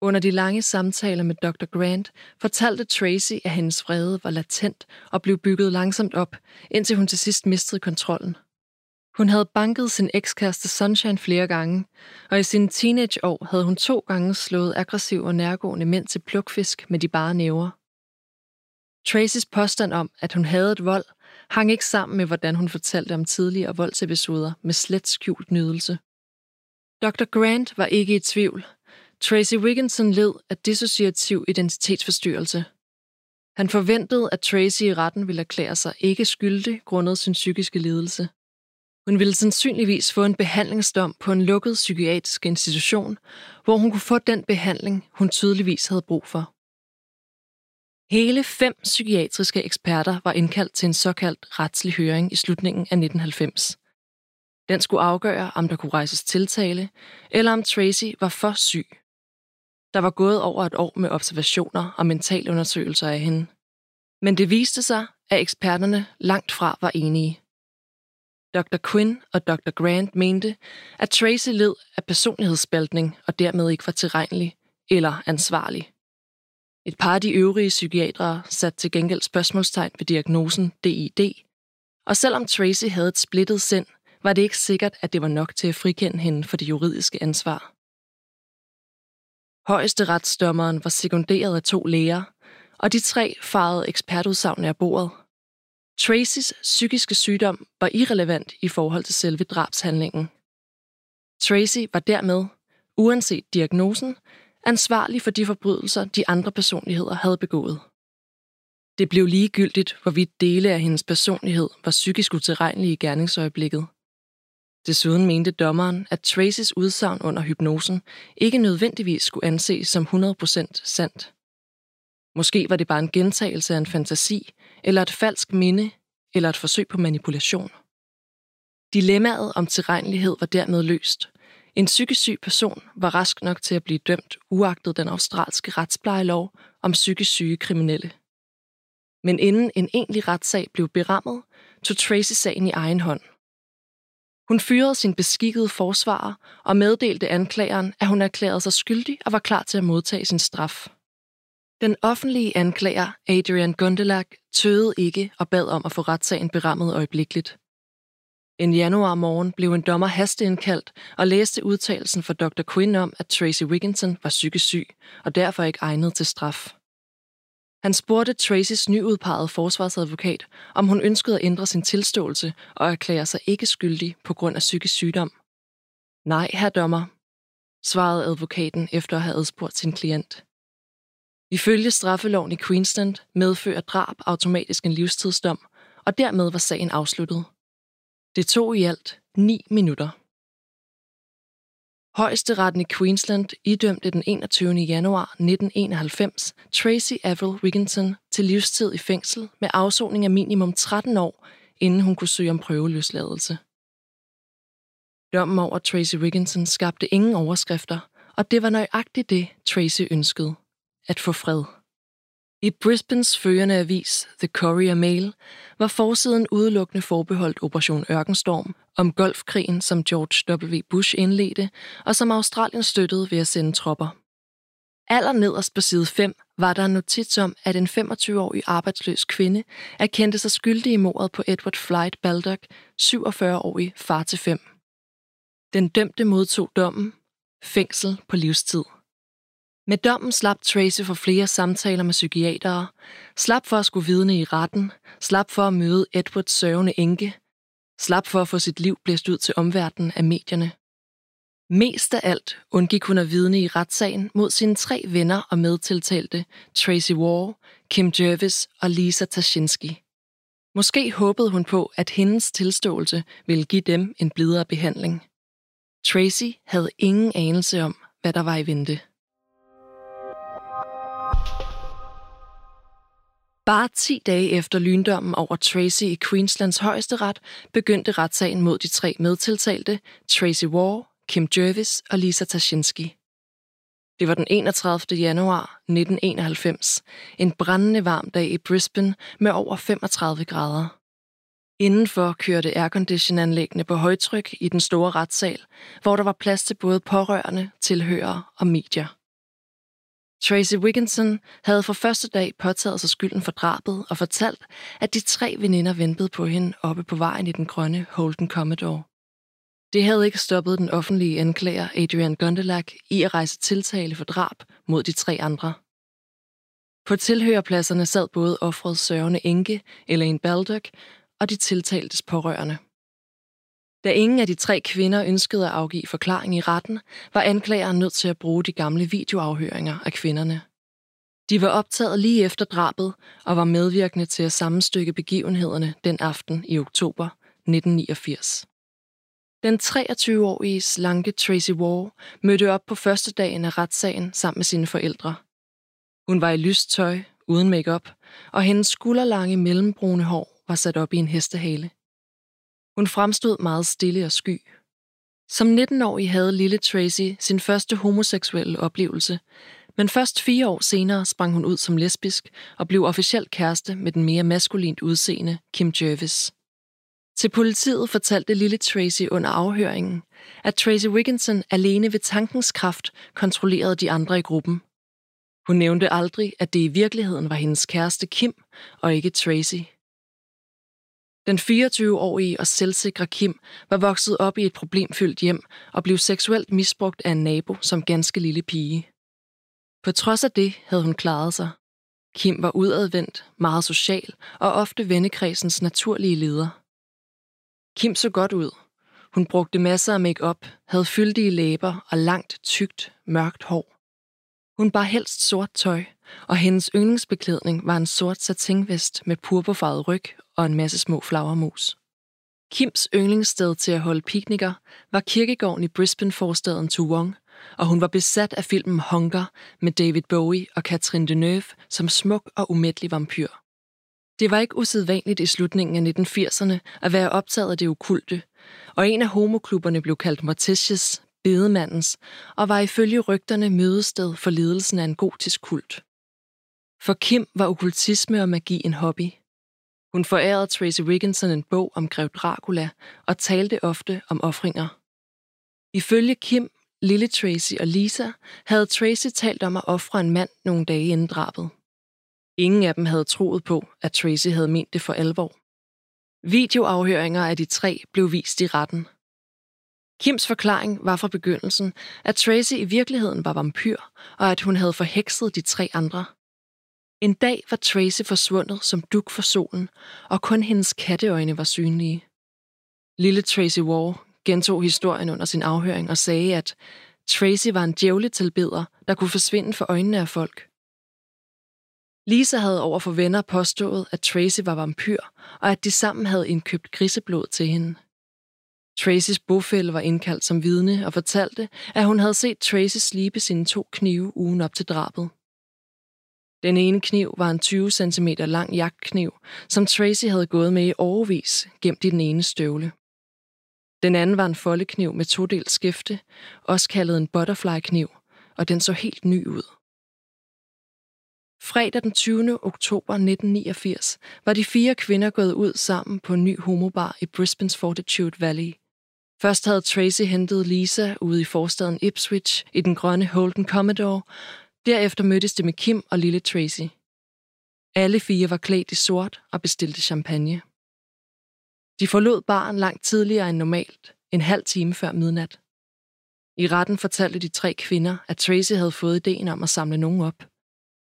Under de lange samtaler med Dr. Grant fortalte Tracy, at hendes vrede var latent og blev bygget langsomt op, indtil hun til sidst mistede kontrollen. Hun havde banket sin ekskæreste Sunshine flere gange, og i sine teenageår havde hun to gange slået aggressiv og nærgående mænd til plukfisk med de bare næver. Tracys påstand om, at hun havde et vold, hang ikke sammen med, hvordan hun fortalte om tidligere voldsepisoder med slet skjult nydelse. Dr. Grant var ikke i tvivl. Tracy Wigginson led af dissociativ identitetsforstyrrelse. Han forventede, at Tracy i retten ville erklære sig ikke skyldig grundet sin psykiske lidelse. Hun ville sandsynligvis få en behandlingsdom på en lukket psykiatrisk institution, hvor hun kunne få den behandling, hun tydeligvis havde brug for. Hele fem psykiatriske eksperter var indkaldt til en såkaldt retslig høring i slutningen af 1990. Den skulle afgøre, om der kunne rejses tiltale, eller om Tracy var for syg. Der var gået over et år med observationer og mentalundersøgelser af hende. Men det viste sig, at eksperterne langt fra var enige. Dr. Quinn og Dr. Grant mente, at Tracy led af personlighedsspaltning og dermed ikke var tilregnelig eller ansvarlig. Et par af de øvrige psykiatere satte til gengæld spørgsmålstegn ved diagnosen DID, og selvom Tracy havde et splittet sind, var det ikke sikkert, at det var nok til at frikende hende for det juridiske ansvar. Højesteretsdommeren var sekunderet af to læger, og de tre farede ekspertudsagn af bordet. Tracys psykiske sygdom var irrelevant i forhold til selve drabshandlingen. Tracy var dermed, uanset diagnosen, ansvarlig for de forbrydelser, de andre personligheder havde begået. Det blev ligegyldigt, hvorvidt dele af hendes personlighed var psykisk utilregnelige i gerningsøjeblikket. Desuden mente dommeren, at Tracys udsagn under hypnosen ikke nødvendigvis skulle anses som 100% sandt. Måske var det bare en gentagelse af en fantasi, eller et falsk minde, eller et forsøg på manipulation. Dilemmaet om tilregnelighed var dermed løst. En psykisk syg person var rask nok til at blive dømt uagtet den australske retsplejelov om psykisk syge kriminelle. Men inden en egentlig retssag blev berammet, tog Tracy sagen i egen hånd. Hun fyrede sin beskikkede forsvarer og meddelte anklageren, at hun erklærede sig skyldig og var klar til at modtage sin straf. Den offentlige anklager, Adrian Gundelach, tøvede ikke og bad om at få retssagen berammet øjeblikkeligt. En januar morgen blev en dommer hasteindkaldt og læste udtalelsen fra Dr. Quinn om, at Tracy Wigginton var psykisk syg og derfor ikke egnet til straf. Han spurgte Tracys nyudpegede forsvarsadvokat, om hun ønskede at ændre sin tilståelse og erklære sig ikke skyldig på grund af psykisk sygdom. Nej, herr dommer, svarede advokaten efter at have adspurgt sin klient. Ifølge straffeloven i Queensland medfører drab automatisk en livstidsdom, og dermed var sagen afsluttet. Det tog i alt 9 minutter. Højesteretten i Queensland idømte den 21. januar 1991 Tracy Avril Wigginton til livstid i fængsel med afsoning af minimum 13 år, inden hun kunne søge om prøveløsladelse. Dommen over Tracy Wigginton skabte ingen overskrifter, og det var nøjagtigt det, Tracy ønskede – at få fred. I Brisbanes førende avis, The Courier Mail, var forsiden udelukkende forbeholdt Operation Ørkenstorm om golfkrigen, som George W. Bush indledte, og som Australien støttede ved at sende tropper. Allernederst på side 5 var der en notits om, at en 25-årig arbejdsløs kvinde erkendte sig skyldig i mordet på Edward Flight Baldock, 47-årig far til fem. Den dømte modtog dommen, fængsel på livstid. Med dommen slap Tracy for flere samtaler med psykiatere, slap for at skulle vidne i retten, slap for at møde Edwards sørgende enke, slap for at få sit liv blæst ud til omverdenen af medierne. Mest af alt undgik hun at vidne i retssagen mod sine tre venner og medtiltalte, Tracy Wall, Kim Jervis og Lisa Tashinsky. Måske håbede hun på, at hendes tilståelse ville give dem en blidere behandling. Tracy havde ingen anelse om, hvad der var i vente. Bare 10 dage efter lyndommen over Tracy i Queenslands højesteret, begyndte retssagen mod de tre medtiltalte, Tracy War, Kim Jervis og Lisa Tashinsky. Det var den 31. januar 1991, en brændende varm dag i Brisbane med over 35 grader. Indenfor kørte airconditionanlæggene på højtryk i den store retssal, hvor der var plads til både pårørende, tilhørere og medier. Tracy Wigginson havde for første dag påtaget sig skylden for drabet og fortalt, at de tre veninder ventede på hende oppe på vejen i den grønne Holden Commodore. Det havde ikke stoppet den offentlige anklager Adrian Gundelach i at rejse tiltale for drab mod de tre andre. På tilhørerpladserne sad både offrets sørgende enke, Elaine Baldock, og de tiltaltes pårørende. Da ingen af de tre kvinder ønskede at afgive forklaring i retten, var anklageren nødt til at bruge de gamle videoafhøringer af kvinderne. De var optaget lige efter drabet og var medvirkende til at sammenstykke begivenhederne den aften i oktober 1989. Den 23-årige slanke Tracy Wall mødte op på første dagen af retssagen sammen med sine forældre. Hun var i lyst tøj, uden makeup, og hendes skulderlange mellembrune hår var sat op i en hestehale. Hun fremstod meget stille og sky. Som 19-årig havde lille Tracy sin første homoseksuelle oplevelse, men først fire år senere sprang hun ud som lesbisk og blev officielt kæreste med den mere maskulint udseende Kim Jervis. Til politiet fortalte lille Tracy under afhøringen, at Tracy Wigginson alene ved tankens kraft kontrollerede de andre i gruppen. Hun nævnte aldrig, at det i virkeligheden var hendes kæreste Kim og ikke Tracy. Den 24-årige og selvsikre Kim var vokset op i et problemfyldt hjem og blev seksuelt misbrugt af en nabo som ganske lille pige. På trods af det havde hun klaret sig. Kim var udadvendt, meget social og ofte vennekredsens naturlige leder. Kim så godt ud. Hun brugte masser af makeup, havde fyldige læber og langt, tykt, mørkt hår. Hun bar helst sort tøj, og hendes yndlingsbeklædning var en sort satinvest med purpurfarvet ryg og en masse små flagermus. Kims yndlingssted til at holde piknikker var kirkegården i Brisbane-forstaden Toowong, og hun var besat af filmen Hunger med David Bowie og Catherine Deneuve som smuk og umættelig vampyr. Det var ikke usædvanligt i slutningen af 1980'erne at være optaget af det okulte, og en af homoklubberne blev kaldt Morticius, bedemandens, og var ifølge rygterne mødested for ledelsen af en gotisk kult. For Kim var okkultisme og magi en hobby. Hun forærede Tracy Wigginson en bog om grev Dracula og talte ofte om ofringer. Ifølge Kim, lille Tracy og Lisa havde Tracy talt om at ofre en mand nogle dage inden drabet. Ingen af dem havde troet på, at Tracy havde ment det for alvor. Videoafhøringer af de tre blev vist i retten. Kims forklaring var fra begyndelsen, at Tracy i virkeligheden var vampyr, og at hun havde forhekset de tre andre. En dag var Tracy forsvundet som duk for solen, og kun hendes katteøjne var synlige. Lille Tracy War gentog historien under sin afhøring og sagde, at Tracy var en djævletilbeder, der kunne forsvinde for øjnene af folk. Lisa havde over for venner påstået, at Tracy var vampyr, og at de sammen havde indkøbt griseblod til hende. Tracys bofælle var indkaldt som vidne og fortalte, at hun havde set Tracy slibe sine to knive ugen op til drabet. Den ene kniv var en 20 cm lang jagtkniv, som Tracy havde gået med i overvis, gemt i den ene støvle. Den anden var en foldekniv med todelt skæfte, også kaldet en butterfly-kniv, og den så helt ny ud. Fredag den 20. oktober 1989 var de fire kvinder gået ud sammen på en ny homobar i Brisbane's Fortitude Valley. Først havde Tracy hentet Lisa ude i forstaden Ipswich i den grønne Holden Commodore. Derefter mødtes de med Kim og lille Tracy. Alle fire var klædt i sort og bestilte champagne. De forlod baren langt tidligere end normalt, en halv time før midnat. I retten fortalte de tre kvinder, at Tracy havde fået ideen om at samle nogen op –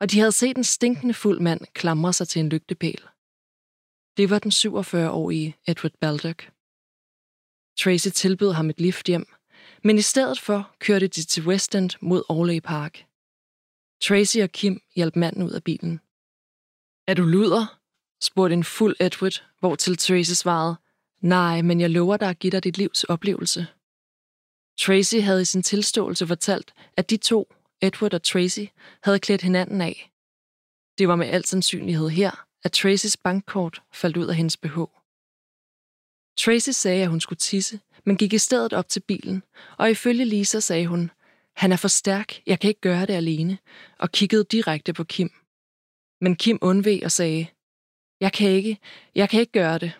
og de havde set en stinkende fuld mand klamre sig til en lygtepæl. Det var den 47-årige Edward Baldock. Tracy tilbød ham et lift hjem, men i stedet for kørte de til West End mod Orley Park. Tracy og Kim hjalp manden ud af bilen. Er du luder? spurgte en fuld Edward, hvor til Tracy svarede, nej, men jeg lover dig at give dig dit livs oplevelse. Tracy havde i sin tilståelse fortalt, at de to Edward og Tracy havde klædt hinanden af. Det var med al sandsynlighed her, at Tracys bankkort faldt ud af hendes BH. Tracy sagde, at hun skulle tisse, men gik i stedet op til bilen, og ifølge Lisa sagde hun, han er for stærk, jeg kan ikke gøre det alene, og kiggede direkte på Kim. Men Kim undveg og sagde, jeg kan ikke, jeg kan ikke gøre det.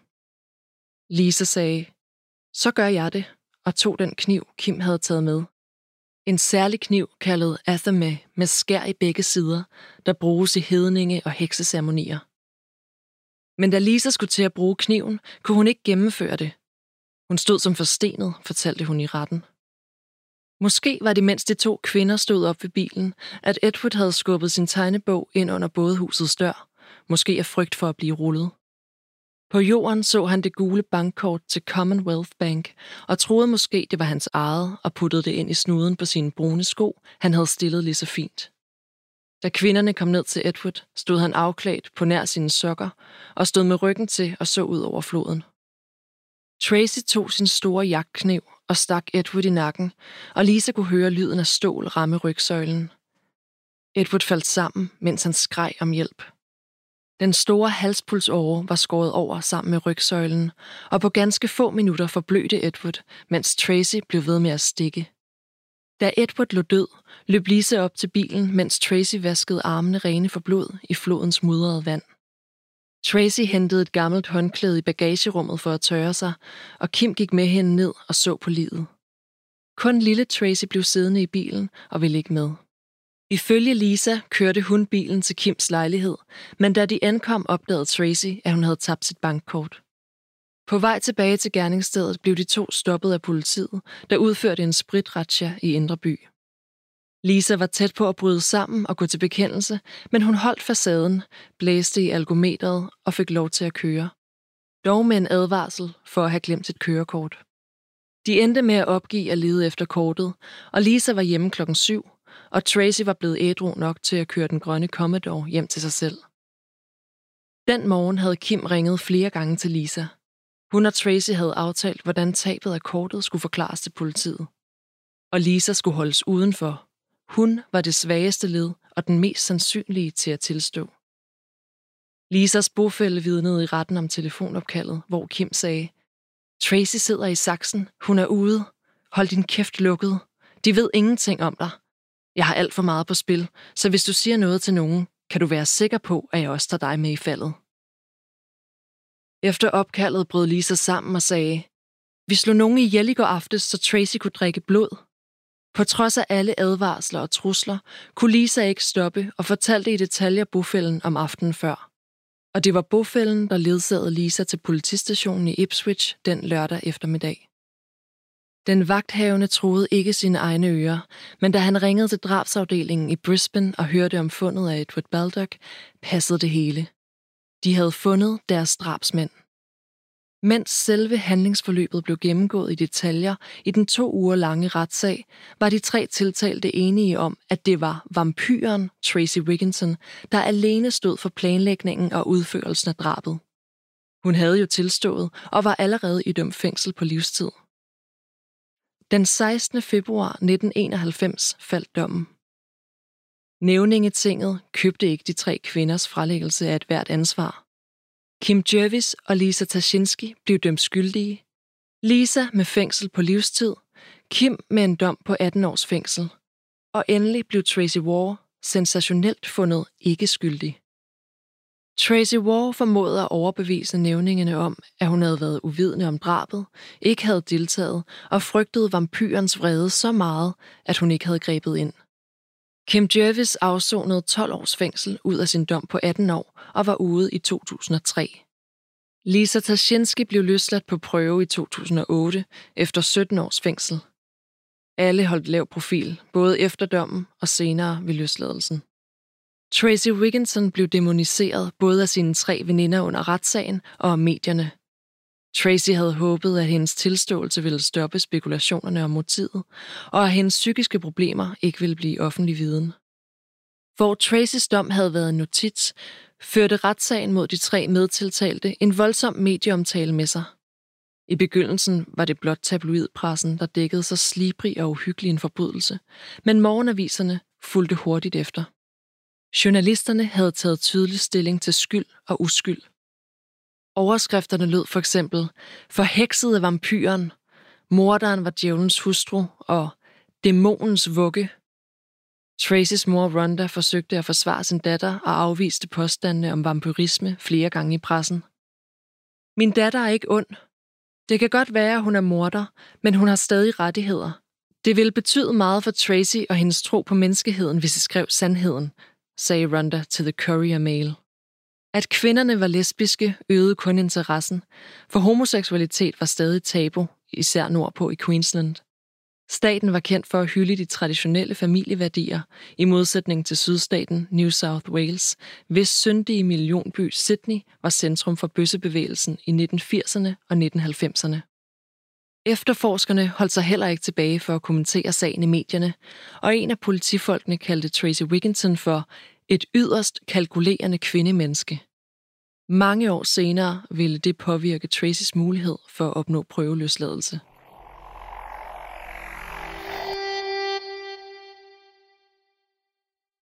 Lisa sagde, så gør jeg det, og tog den kniv, Kim havde taget med. En særlig kniv kaldet athame med skær i begge sider, der bruges i hedninge og hekseceremonier. Men da Lisa skulle til at bruge kniven, kunne hun ikke gennemføre det. Hun stod som forstenet, fortalte hun i retten. Måske var det, mens de to kvinder stod op ved bilen, at Edward havde skubbet sin tegnebog ind under bådehusets dør, måske af frygt for at blive rullet. På jorden så han det gule bankkort til Commonwealth Bank og troede måske, det var hans eget og puttede det ind i snuden på sine brune sko, han havde stillet lige så fint. Da kvinderne kom ned til Edward, stod han afklædt på nær sine sokker og stod med ryggen til og så ud over floden. Tracy tog sin store jagtkniv og stak Edward i nakken, og Lisa kunne høre lyden af stål ramme rygsøjlen. Edward faldt sammen, mens han skreg om hjælp. Den store halspulsåre var skåret over sammen med rygsøjlen, og på ganske få minutter forblødte Edward, mens Tracy blev ved med at stikke. Da Edward lå død, løb Lisa op til bilen, mens Tracy vaskede armene rene for blod i flodens mudrede vand. Tracy hentede et gammelt håndklæde i bagagerummet for at tørre sig, og Kim gik med hende ned og så på livet. Kun lille Tracy blev siddende i bilen og ville ikke med. Ifølge Lisa kørte hun bilen til Kims lejlighed, men da de ankom, opdagede Tracy, at hun havde tabt sit bankkort. På vej tilbage til gerningsstedet blev de to stoppet af politiet, der udførte en spritratcha i Indre By. Lisa var tæt på at bryde sammen og gå til bekendelse, men hun holdt facaden, blæste i algometret og fik lov til at køre. Dog med en advarsel for at have glemt sit kørekort. De endte med at opgive at lede efter kortet, og Lisa var hjemme klokken syv, og Tracy var blevet ædru nok til at køre den grønne Commodore hjem til sig selv. Den morgen havde Kim ringet flere gange til Lisa. Hun og Tracy havde aftalt, hvordan tabet af kortet skulle forklares til politiet. Og Lisa skulle holdes udenfor. Hun var det svageste led og den mest sandsynlige til at tilstå. Lisas bofælde vidnede i retten om telefonopkaldet, hvor Kim sagde, Tracy sidder i saksen. Hun er ude. Hold din kæft lukket. De ved ingenting om dig. Jeg har alt for meget på spil, så hvis du siger noget til nogen, kan du være sikker på, at jeg også tager dig med i faldet. Efter opkaldet brød Lisa sammen og sagde, vi slog nogen ihjel i går aftes, så Tracy kunne drikke blod. På trods af alle advarsler og trusler, kunne Lisa ikke stoppe og fortalte i detaljer bofælden om aftenen før. Og det var bofælden, der ledsagede Lisa til politistationen i Ipswich den lørdag eftermiddag. Den vagthavende troede ikke sine egne ører, men da han ringede til drabsafdelingen i Brisbane og hørte om fundet af Edward Baldock, passede det hele. De havde fundet deres drabsmænd. Mens selve handlingsforløbet blev gennemgået i detaljer i den to uger lange retssag, var de tre tiltalte enige om, at det var vampyren Tracy Wigginson, der alene stod for planlægningen og udførelsen af drabet. Hun havde jo tilstået og var allerede i dømt fængsel på livstid. Den 16. februar 1991 faldt dommen. Nævningetinget købte ikke de tre kvinders frelæggelse af et hvert ansvar. Kim Jervis og Lisa Tashinsky blev dømt skyldige. Lisa med fængsel på livstid, Kim med en dom på 18 års fængsel. Og endelig blev Tracy War sensationelt fundet ikke skyldig. Tracy War formåede at overbevise nævningene om, at hun havde været uvidende om drabet, ikke havde deltaget og frygtede vampyrens vrede så meget, at hun ikke havde grebet ind. Kim Jervis afsonede 12 års fængsel ud af sin dom på 18 år og var ude i 2003. Lisa Tashinsky blev løsladt på prøve i 2008 efter 17 års fængsel. Alle holdt lav profil, både efter dommen og senere ved løsladelsen. Tracy Wigginson blev demoniseret både af sine tre veninder under retssagen og af medierne. Tracy havde håbet, at hendes tilståelse ville stoppe spekulationerne om motivet, og at hendes psykiske problemer ikke ville blive offentlig viden. Hvor Tracys dom havde været en notits, førte retssagen mod de tre medtiltalte en voldsom medieomtale med sig. I begyndelsen var det blot tabloidpressen, der dækkede så slibrig og uhyggelig en forbrydelse, men morgenaviserne fulgte hurtigt efter. Journalisterne havde taget tydelig stilling til skyld og uskyld. Overskrifterne lød for eksempel, forhekset af vampyren, morderen var djævelens hustru og dæmonens vugge. Tracys mor Rhonda forsøgte at forsvare sin datter og afviste påstandene om vampyrisme flere gange i pressen. Min datter er ikke ond. Det kan godt være, at hun er morder, men hun har stadig rettigheder. Det ville betyde meget for Tracy og hendes tro på menneskeheden, hvis de skrev sandheden, sagde Rhonda til The Courier Mail. At kvinderne var lesbiske øgede kun interessen, for homoseksualitet var stadig tabu, især nordpå i Queensland. Staten var kendt for at hylde de traditionelle familieværdier, i modsætning til sydstaten New South Wales, hvis syndige millionby Sydney var centrum for bøssebevægelsen i 1980'erne og 1990'erne. Efterforskerne holdt sig heller ikke tilbage for at kommentere sagen i medierne, og en af politifolkene kaldte Tracy Wigginton for et yderst kalkulerende kvindemenneske. Mange år senere ville det påvirke Tracys mulighed for at opnå prøveløsladelse.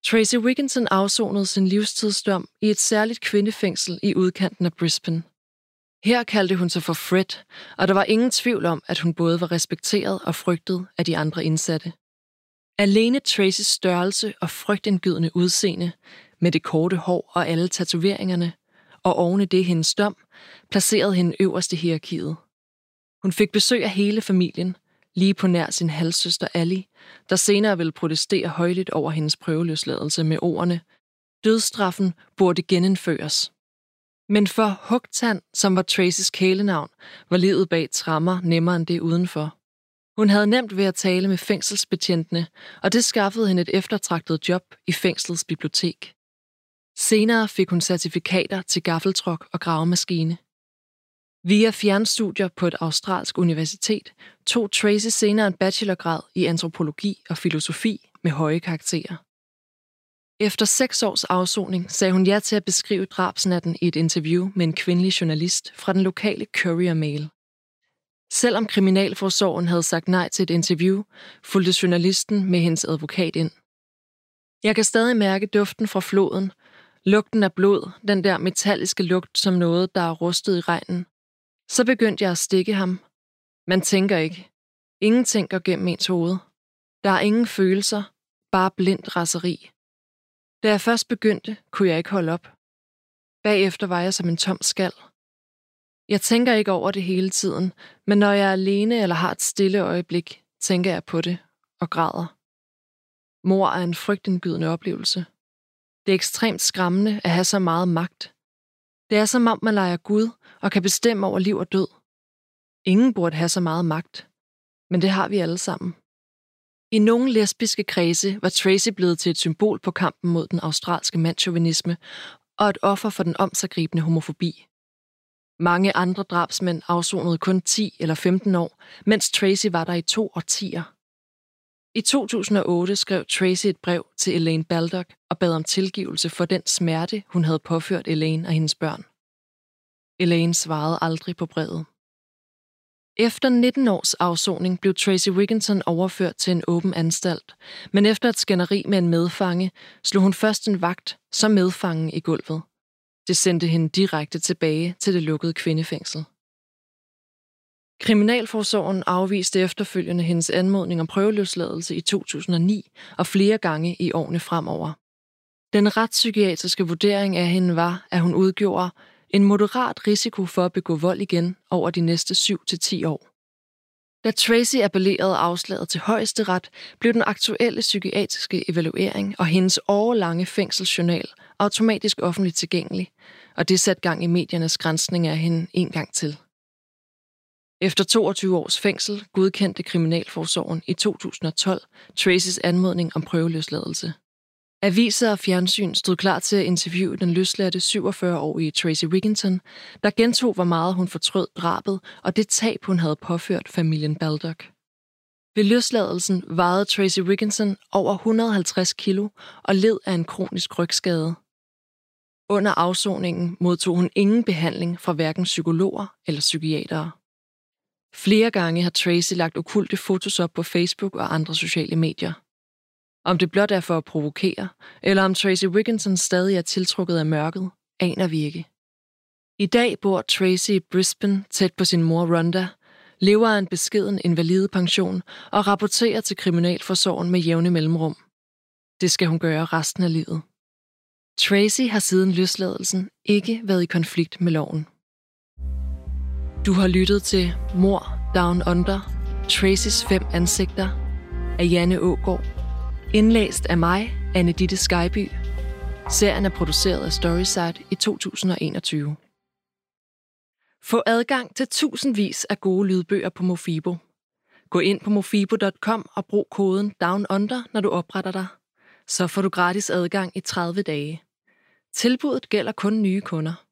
Tracy Wigginson afsonede sin livstidsdom i et særligt kvindefængsel i udkanten af Brisbane. Her kaldte hun sig for Fred, og der var ingen tvivl om, at hun både var respekteret og frygtet af de andre indsatte. Alene Tracys størrelse og frygtindgydende udseende, med det korte hår og alle tatoveringerne, og oven i det hendes dom, placerede hende øverst i hierarkiet. Hun fik besøg af hele familien, lige på nær sin halvsøster Ali, der senere ville protestere højligt over hendes prøveløsladelse med ordene, dødstraffen burde genindføres. Men for Hugtand, som var Tracys kælenavn, var livet bag trammer nemmere end det udenfor. Hun havde nemt ved at tale med fængselsbetjentene, og det skaffede hende et eftertragtet job i fængslets bibliotek. Senere fik hun certifikater til gaffeltruk og gravemaskine. Via fjernstudier på et australsk universitet tog Tracy senere en bachelorgrad i antropologi og filosofi med høje karakterer. Efter seks års afsoning sagde hun ja til at beskrive drabsnatten i et interview med en kvindelig journalist fra den lokale Courier Mail. Selvom Kriminalforsorgen havde sagt nej til et interview, fulgte journalisten med hendes advokat ind. Jeg kan stadig mærke duften fra floden, lugten af blod, den der metalliske lugt som noget, der er rustet i regnen. Så begyndte jeg at stikke ham. Man tænker ikke. Ingenting går gennem ens hoved. Der er ingen følelser, bare blindt raseri. Da jeg først begyndte, kunne jeg ikke holde op. Bagefter var jeg som en tom skal. Jeg tænker ikke over det hele tiden, men når jeg er alene eller har et stille øjeblik, tænker jeg på det og græder. Mor er en frygtindgydende oplevelse. Det er ekstremt skræmmende at have så meget magt. Det er som om man leger Gud og kan bestemme over liv og død. Ingen burde have så meget magt, men det har vi alle sammen. I nogle lesbiske kredse var Tracy blevet til et symbol på kampen mod den australske mandsjovinisme og et offer for den omsagribende homofobi. Mange andre drabsmænd afsonede kun 10 eller 15 år, mens Tracy var der i to årtier. I 2008 skrev Tracy et brev til Elaine Baldock og bad om tilgivelse for den smerte, hun havde påført Elaine og hendes børn. Elaine svarede aldrig på brevet. Efter 19 års afsoning blev Tracy Wigginton overført til en åben anstalt, men efter et skænderi med en medfange, slog hun først en vagt, så medfangen i gulvet. Det sendte hende direkte tilbage til det lukkede kvindefængsel. Kriminalforsorgen afviste efterfølgende hendes anmodning om prøveløsladelse i 2009 og flere gange i årene fremover. Den retspsykiatriske vurdering af hende var, at hun udgjorde en moderat risiko for at begå vold igen over de næste 7-10 år. Da Tracy appellerede afslaget til højesteret, blev den aktuelle psykiatriske evaluering og hendes årlange fængselsjournal automatisk offentligt tilgængelig, og det satte gang i mediernes grænsning af hende en gang til. Efter 22 års fængsel godkendte Kriminalforsorgen i 2012 Tracys anmodning om prøveløsladelse. Aviser og fjernsyn stod klar til at interviewe den løsladte 47-årige Tracy Wigginton, der gentog, hvor meget hun fortrød drabet og det tab, hun havde påført familien Baldock. Ved løsladelsen vejede Tracy Wigginson over 150 kilo og led af en kronisk rygskade. Under afsoningen modtog hun ingen behandling fra hverken psykologer eller psykiatere. Flere gange har Tracy lagt okulte fotos op på Facebook og andre sociale medier. Om det blot er for at provokere, eller om Tracy Wigginson stadig er tiltrukket af mørket, aner vi ikke. I dag bor Tracy i Brisbane tæt på sin mor Rhonda, lever af en beskeden invalidepension og rapporterer til Kriminalforsorgen med jævne mellemrum. Det skal hun gøre resten af livet. Tracy har siden løsladelsen ikke været i konflikt med loven. Du har lyttet til Mor Down Under, Tracys fem ansigter af Janne Ågård. Indlæst af mig, Anne Ditte Skyby. Serien er produceret af Storyside i 2021. Få adgang til tusindvis af gode lydbøger på Mofibo. Gå ind på mofibo.com og brug koden DOWNUNDER, når du opretter dig. Så får du gratis adgang i 30 dage. Tilbuddet gælder kun nye kunder.